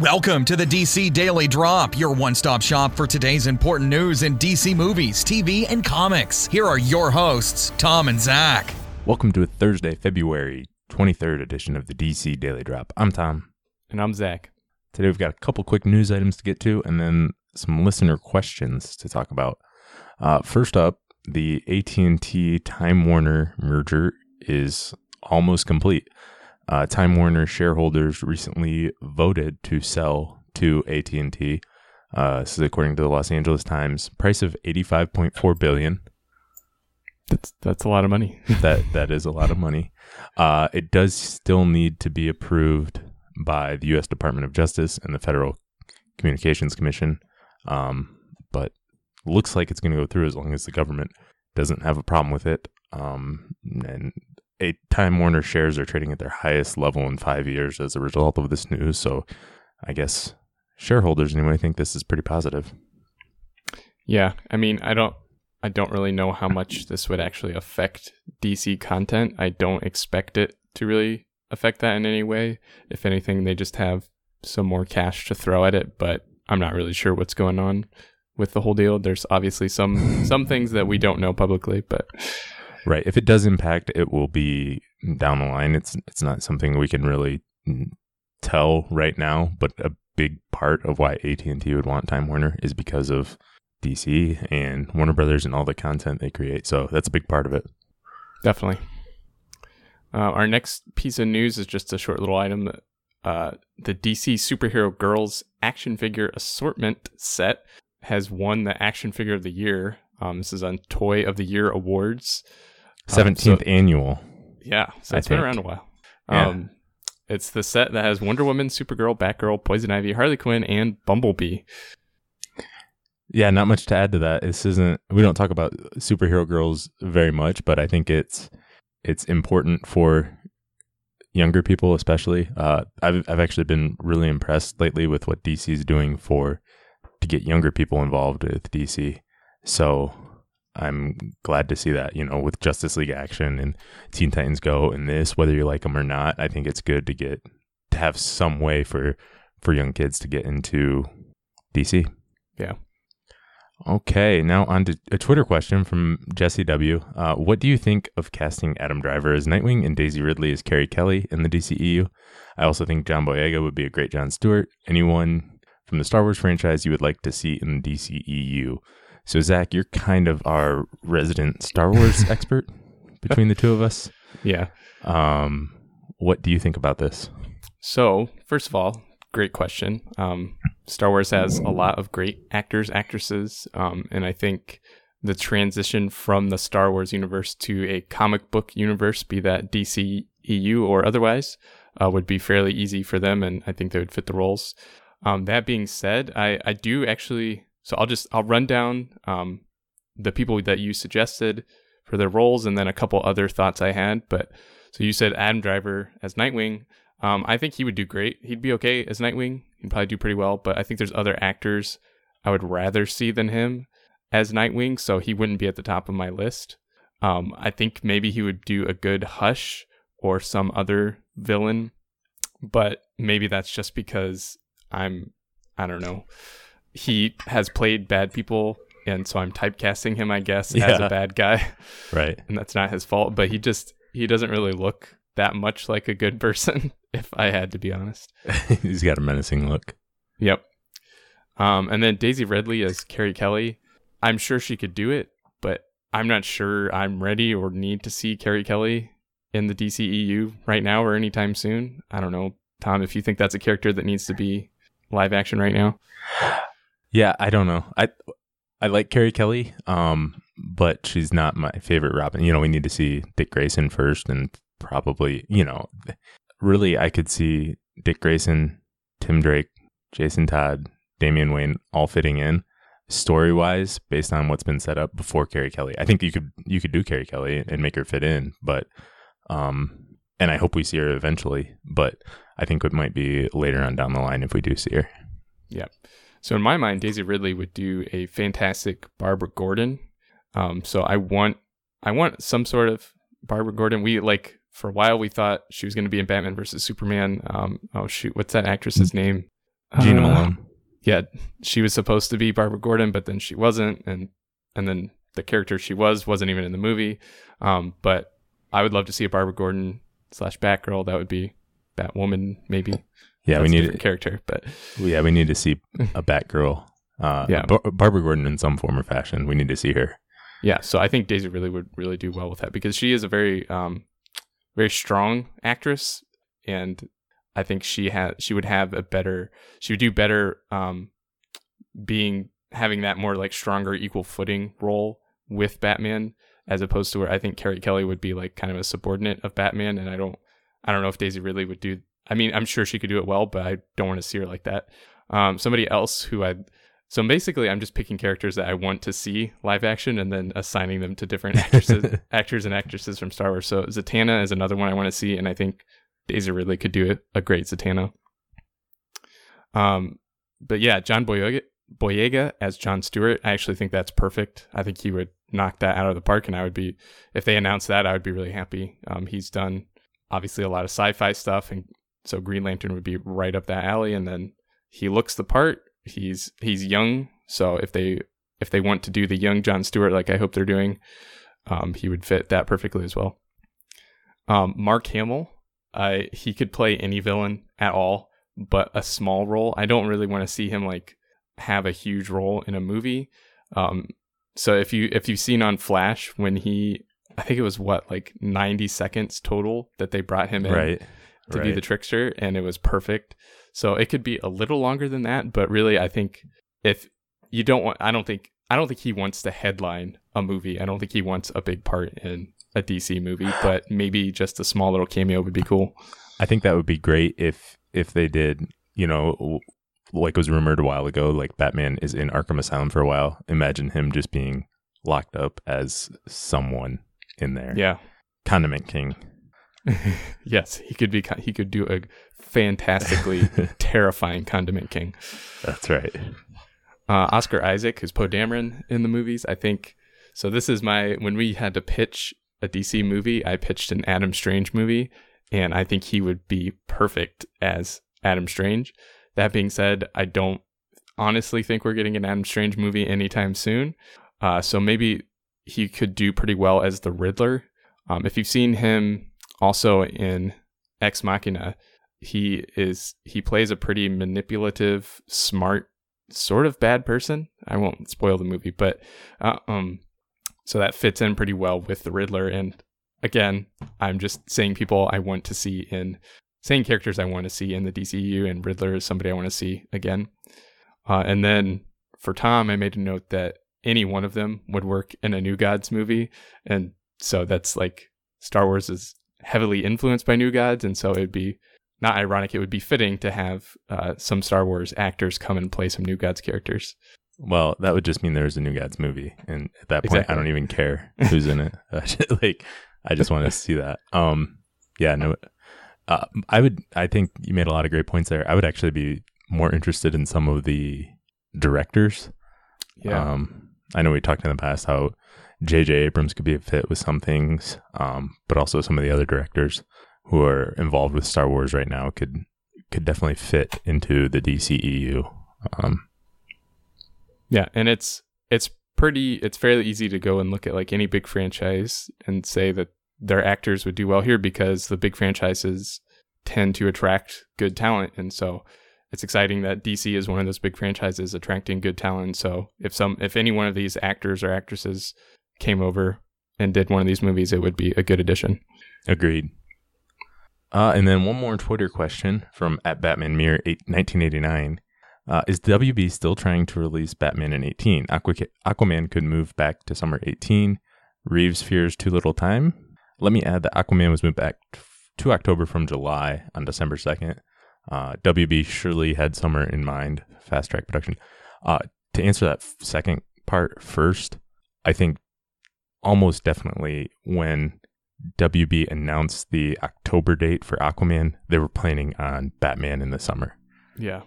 Welcome to the DC Daily Drop, your one stop shop for today's important news in DC movies, TV, and comics. Here are your hosts, Tom and Zach. Welcome to a Thursday, February 23rd edition of the DC Daily Drop. I'm Tom. And I'm Zach. Today we've got a couple quick news items to get to and then some listener questions to talk about. Uh, first up, the AT&T Time Warner merger is almost complete. Uh, Time Warner shareholders recently voted to sell to AT&T. Uh, this is according to the Los Angeles Times. Price of 85.4 billion. That's that's a lot of money. that that is a lot of money. Uh, it does still need to be approved by the U.S. Department of Justice and the Federal Communications Commission, um, but looks like it's going to go through as long as the government doesn't have a problem with it. Um, and a Time Warner shares are trading at their highest level in five years as a result of this news. So, I guess shareholders anyway think this is pretty positive. Yeah, I mean, I don't, I don't really know how much this would actually affect DC content. I don't expect it to really affect that in any way. If anything, they just have some more cash to throw at it. But I'm not really sure what's going on with the whole deal. There's obviously some some things that we don't know publicly, but Right. If it does impact, it will be down the line. It's it's not something we can really tell right now, but a big part of why AT&T would want Time Warner is because of DC and Warner Brothers and all the content they create. So that's a big part of it. Definitely. Uh, our next piece of news is just a short little item. Uh, the DC Superhero Girls action figure assortment set has won the action figure of the year. Um, this is on Toy of the Year awards. Seventeenth um, so, annual. Yeah, so it's been around a while. Yeah. Um, it's the set that has Wonder Woman, Supergirl, Batgirl, Poison Ivy, Harley Quinn, and Bumblebee. Yeah, not much to add to that. This isn't. We don't talk about superhero girls very much, but I think it's it's important for younger people, especially. Uh, I've I've actually been really impressed lately with what DC is doing for to get younger people involved with DC. So I'm glad to see that, you know, with Justice League Action and Teen Titans Go and this, whether you like them or not, I think it's good to get to have some way for for young kids to get into DC. Yeah. Okay, now on to a Twitter question from Jesse W. Uh, what do you think of casting Adam Driver as Nightwing and Daisy Ridley as Carrie Kelly in the DCEU? I also think John Boyega would be a great John Stewart. Anyone from the Star Wars franchise you would like to see in the DCEU? So, Zach, you're kind of our resident Star Wars expert between the two of us. Yeah. Um, what do you think about this? So, first of all, great question. Um, Star Wars has a lot of great actors, actresses, um, and I think the transition from the Star Wars universe to a comic book universe, be that DC EU or otherwise, uh, would be fairly easy for them, and I think they would fit the roles. Um, that being said, I, I do actually so I'll just I'll run down um, the people that you suggested for their roles, and then a couple other thoughts I had. But so you said Adam Driver as Nightwing. Um, I think he would do great. He'd be okay as Nightwing. He'd probably do pretty well. But I think there's other actors I would rather see than him as Nightwing, so he wouldn't be at the top of my list. Um, I think maybe he would do a good Hush or some other villain, but maybe that's just because I'm I don't know he has played bad people and so I'm typecasting him, I guess, yeah. as a bad guy. Right. And that's not his fault, but he just he doesn't really look that much like a good person, if I had to be honest. He's got a menacing look. Yep. Um, and then Daisy Ridley as Carrie Kelly. I'm sure she could do it, but I'm not sure I'm ready or need to see Carrie Kelly in the DCEU right now or anytime soon. I don't know, Tom, if you think that's a character that needs to be live action right now. Yeah, I don't know. I I like Carrie Kelly, um, but she's not my favorite Robin. You know, we need to see Dick Grayson first, and probably, you know, really, I could see Dick Grayson, Tim Drake, Jason Todd, Damian Wayne all fitting in story wise based on what's been set up before Carrie Kelly. I think you could you could do Carrie Kelly and make her fit in, but um, and I hope we see her eventually. But I think it might be later on down the line if we do see her. Yep. So in my mind, Daisy Ridley would do a fantastic Barbara Gordon. Um, so I want I want some sort of Barbara Gordon. We like for a while we thought she was going to be in Batman versus Superman. Um, oh shoot, what's that actress's name? Jena Uh, Malone. Yeah, she was supposed to be Barbara Gordon, but then she wasn't, and and then the character she was wasn't even in the movie. Um, but I would love to see a Barbara Gordon slash Batgirl. That would be Batwoman, maybe. Yeah, That's we need a character, but yeah, we need to see a Batgirl. Uh, Yeah. Bar- Barbara Gordon in some form or fashion. We need to see her. yeah. So I think Daisy Ridley would really do well with that because she is a very um very strong actress, and I think she had she would have a better she would do better um being having that more like stronger equal footing role with Batman as opposed to where I think Carrie Kelly would be like kind of a subordinate of Batman, and I don't I don't know if Daisy Ridley would do. I mean, I'm sure she could do it well, but I don't want to see her like that. Um, somebody else who I so basically I'm just picking characters that I want to see live action and then assigning them to different actresses, actors and actresses from Star Wars. So Zatanna is another one I want to see, and I think Daisy Ridley could do a, great Zatanna. Um, but yeah, John Boyega, Boyega as John Stewart, I actually think that's perfect. I think he would knock that out of the park, and I would be if they announced that, I would be really happy. Um, he's done obviously a lot of sci-fi stuff, and so Green Lantern would be right up that alley. And then he looks the part. He's he's young, so if they if they want to do the young John Stewart, like I hope they're doing, um, he would fit that perfectly as well. Um, Mark Hamill, I he could play any villain at all, but a small role. I don't really want to see him like have a huge role in a movie. Um, so if you if you've seen on Flash when he, I think it was what like ninety seconds total that they brought him in Right. To right. be the trickster, and it was perfect. So it could be a little longer than that, but really, I think if you don't want, I don't think, I don't think he wants to headline a movie. I don't think he wants a big part in a DC movie, but maybe just a small little cameo would be cool. I think that would be great if if they did, you know, like was rumored a while ago, like Batman is in Arkham Asylum for a while. Imagine him just being locked up as someone in there. Yeah. Condiment King. yes, he could be. He could do a fantastically terrifying Condiment King. That's right. uh, Oscar Isaac, who's Poe Dameron in the movies. I think so. This is my when we had to pitch a DC movie. I pitched an Adam Strange movie, and I think he would be perfect as Adam Strange. That being said, I don't honestly think we're getting an Adam Strange movie anytime soon. Uh, so maybe he could do pretty well as the Riddler. Um, if you've seen him also in Ex Machina, he is he plays a pretty manipulative, smart sort of bad person. I won't spoil the movie, but uh, um, so that fits in pretty well with the Riddler. And again, I'm just saying people I want to see in saying characters I want to see in the DCU, and Riddler is somebody I want to see again. Uh, and then for Tom, I made a note that any one of them would work in a New Gods movie, and so that's like Star Wars is heavily influenced by New Gods, and so it'd be not ironic, it would be fitting to have uh, some Star Wars actors come and play some New Gods characters. Well, that would just mean there's a New Gods movie, and at that point, Exactly. I don't even care who's in it. Like, I just want to see that. Um, yeah, no, uh, I would. I think you made a lot of great points there. I would actually be more interested in some of the directors. Um, I know we talked in the past how J.J. Abrams could be a fit with some things, um, but also some of the other directors who are involved with Star Wars right now could could definitely fit into the DCEU. Um, yeah, and it's it's pretty it's fairly easy to go and look at like any big franchise and say that their actors would do well here because the big franchises tend to attract good talent and so it's exciting that DC is one of those big franchises attracting good talent. So if some if any one of these actors or actresses came over and did one of these movies, it would be a good addition. Agreed. Uh, and then one more Twitter question from at Batman Mirror eight, 1989. Uh, is WB still trying to release Batman in 18? Aqua- Aquaman could move back to summer 18. Reeves fears too little time. Let me add that Aquaman was moved back to October from July on December 2nd. Uh, WB surely had summer in mind, fast track production. Uh, to answer that second part first, I think almost definitely when WB announced the October date for Aquaman, they were planning on Batman in the summer. Yeah.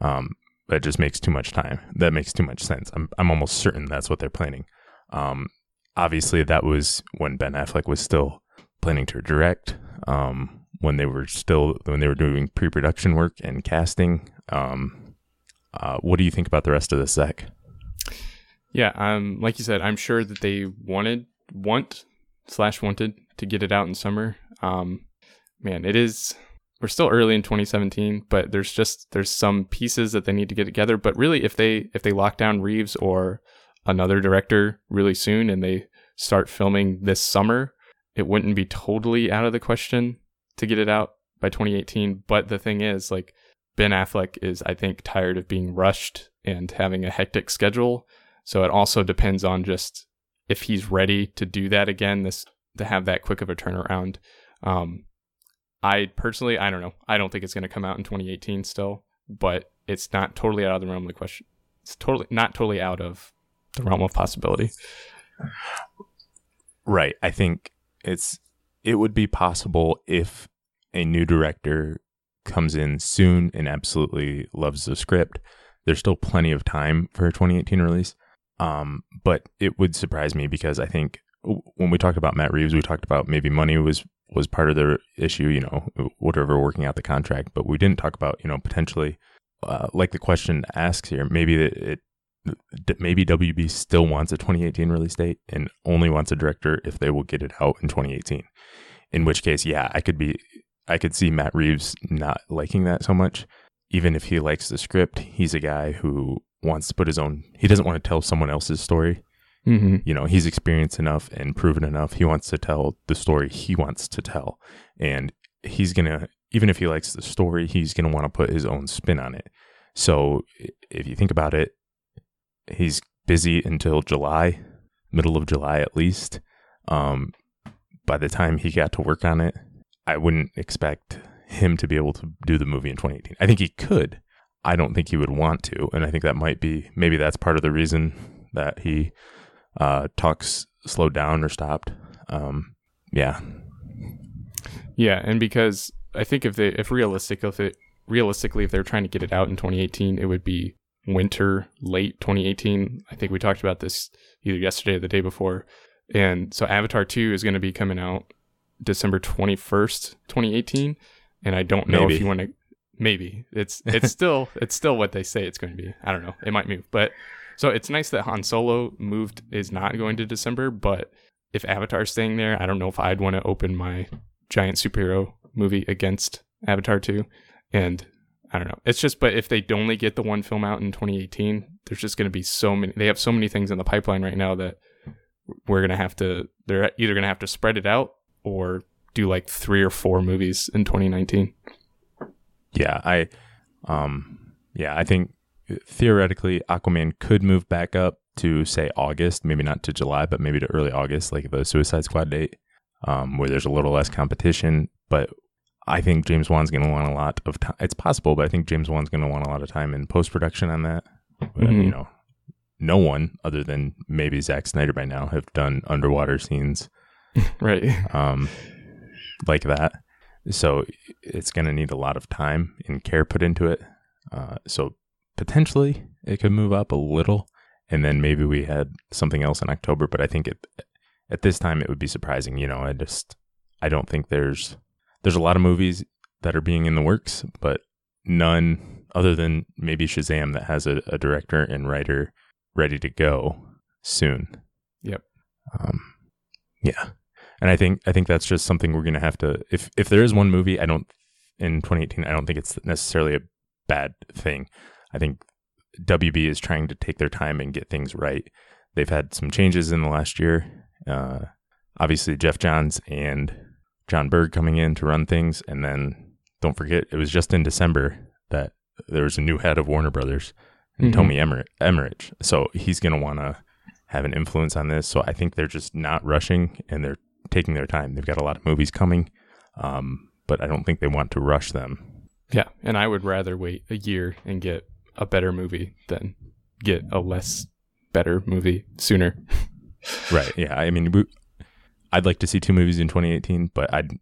Um, that just makes too much time. That makes too much sense. I'm I'm almost certain that's what they're planning. Um, obviously that was when Ben Affleck was still planning to direct. Um, when they were still when they were doing pre-production work and casting. Um, Uh, what do you think about the rest of the Zach? Yeah, um, like you said, I'm sure that they wanted, want slash wanted to get it out in summer. Um, man, it is. We're still early in 2017, but there's just there's some pieces that they need to get together. But really, if they if they lock down Reeves or another director really soon and they start filming this summer, it wouldn't be totally out of the question to get it out by 2018. But the thing is, like Ben Affleck is, I think, tired of being rushed and having a hectic schedule. So it also depends on just if he's ready to do that again, this to have that quick of a turnaround. Um, I personally, I don't know. I don't think it's going to come out in 2018 still, but it's not totally out of the realm of the question. It's totally not totally out of the realm of possibility. Right. I think it's it would be possible if a new director comes in soon and absolutely loves the script. There's still plenty of time for a 2018 release. Um, but it would surprise me because I think when we talked about Matt Reeves, we talked about maybe money was was part of the issue, you know, whatever working out the contract, but we didn't talk about, you know, potentially uh, like the question asks here, maybe it, it maybe WB still wants a 2018 release date and only wants a director if they will get it out in 2018. In which case, yeah, I could be I could see Matt Reeves not liking that so much. Even if he likes the script, he's a guy who wants to put his own he doesn't want to tell someone else's story. Mm-hmm. you know he's experienced enough and proven enough he wants to tell the story he wants to tell. And he's gonna even if he likes the story he's gonna want to put his own spin on it. So if you think about it he's busy until july middle of july at least. Um by the time he got to work on it i wouldn't expect him to be able to do the movie in 2018 i think he could i don't think he would want to and i think that might be maybe that's part of the reason that he uh, talks slowed down or stopped. Um, yeah, Yeah, and because I think if they if realistic if it realistically if they're trying to get it out in 2018, it would be winter late 2018. I think we talked about this either yesterday or the day before. And so Avatar 2 is going to be coming out December 21st, 2018, and I don't know Maybe. if you want to maybe. It's it's still it's still what they say it's going to be. I don't know. It might move. But so it's nice that Han Solo moved is not going to December, but if Avatar's staying there, I don't know if I'd want to open my giant superhero movie against Avatar 2. And I don't know. It's just, but if they only get the one film out in 2018, there's just going to be so many, they have so many things in the pipeline right now that we're going to have to, they're either going to have to spread it out or do like three or four movies in 2019. Yeah. I, um, yeah, I think theoretically Aquaman could move back up to say August, maybe not to July, but maybe to early August, like the Suicide Squad date, um, where there's a little less competition. But I think James Wan's going to want a lot of time. It's possible, but I think James Wan's going to want a lot of time in post production on that. But, Mhm. You know, no one other than maybe Zack Snyder by now have done underwater scenes Right. um, like that. So it's going to need a lot of time and care put into it. Uh, so potentially it could move up a little, and then maybe we had something else in October. But I think it, at this time it would be surprising. You know, I just I don't think there's there's a lot of movies that are being in the works, but none other than maybe Shazam that has a, a director and writer ready to go soon. Yep. Um, yeah, and I think I think that's just something we're gonna have to. If if there is one movie, I don't in 2018, I don't think it's necessarily a bad thing. I think WB is trying to take their time and get things right. They've had some changes in the last year. Uh, obviously, Geoff Johns and Jon Berg coming in to run things, and then don't forget, it was just in December that there was a new head of Warner Brothers, Mhm. Tommy Emmerich, Emmerich. So he's going to want to have an influence on this. So I think they're just not rushing and they're taking their time. They've got a lot of movies coming, um, but I don't think they want to rush them. Yeah. And I would rather wait a year and get a better movie than get a less better movie sooner. Right. Yeah. I mean, we, I'd like to see two movies in 2018, but I'd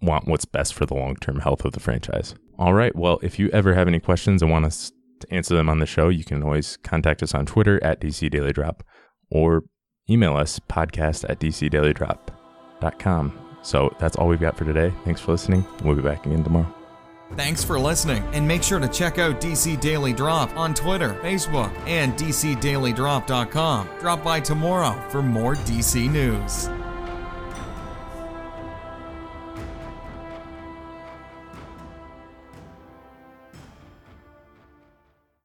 want what's best for the long term health of the franchise. All right. Well, if you ever have any questions and want us to answer them on the show, you can always contact us on Twitter at DC Daily Drop or email us podcast at dcdailydrop.com. So that's all we've got for today. Thanks for listening. We'll be back again tomorrow. Thanks for listening, and make sure to check out DC Daily Drop on Twitter, Facebook, and DCDailyDrop.com. Drop by tomorrow for more DC news.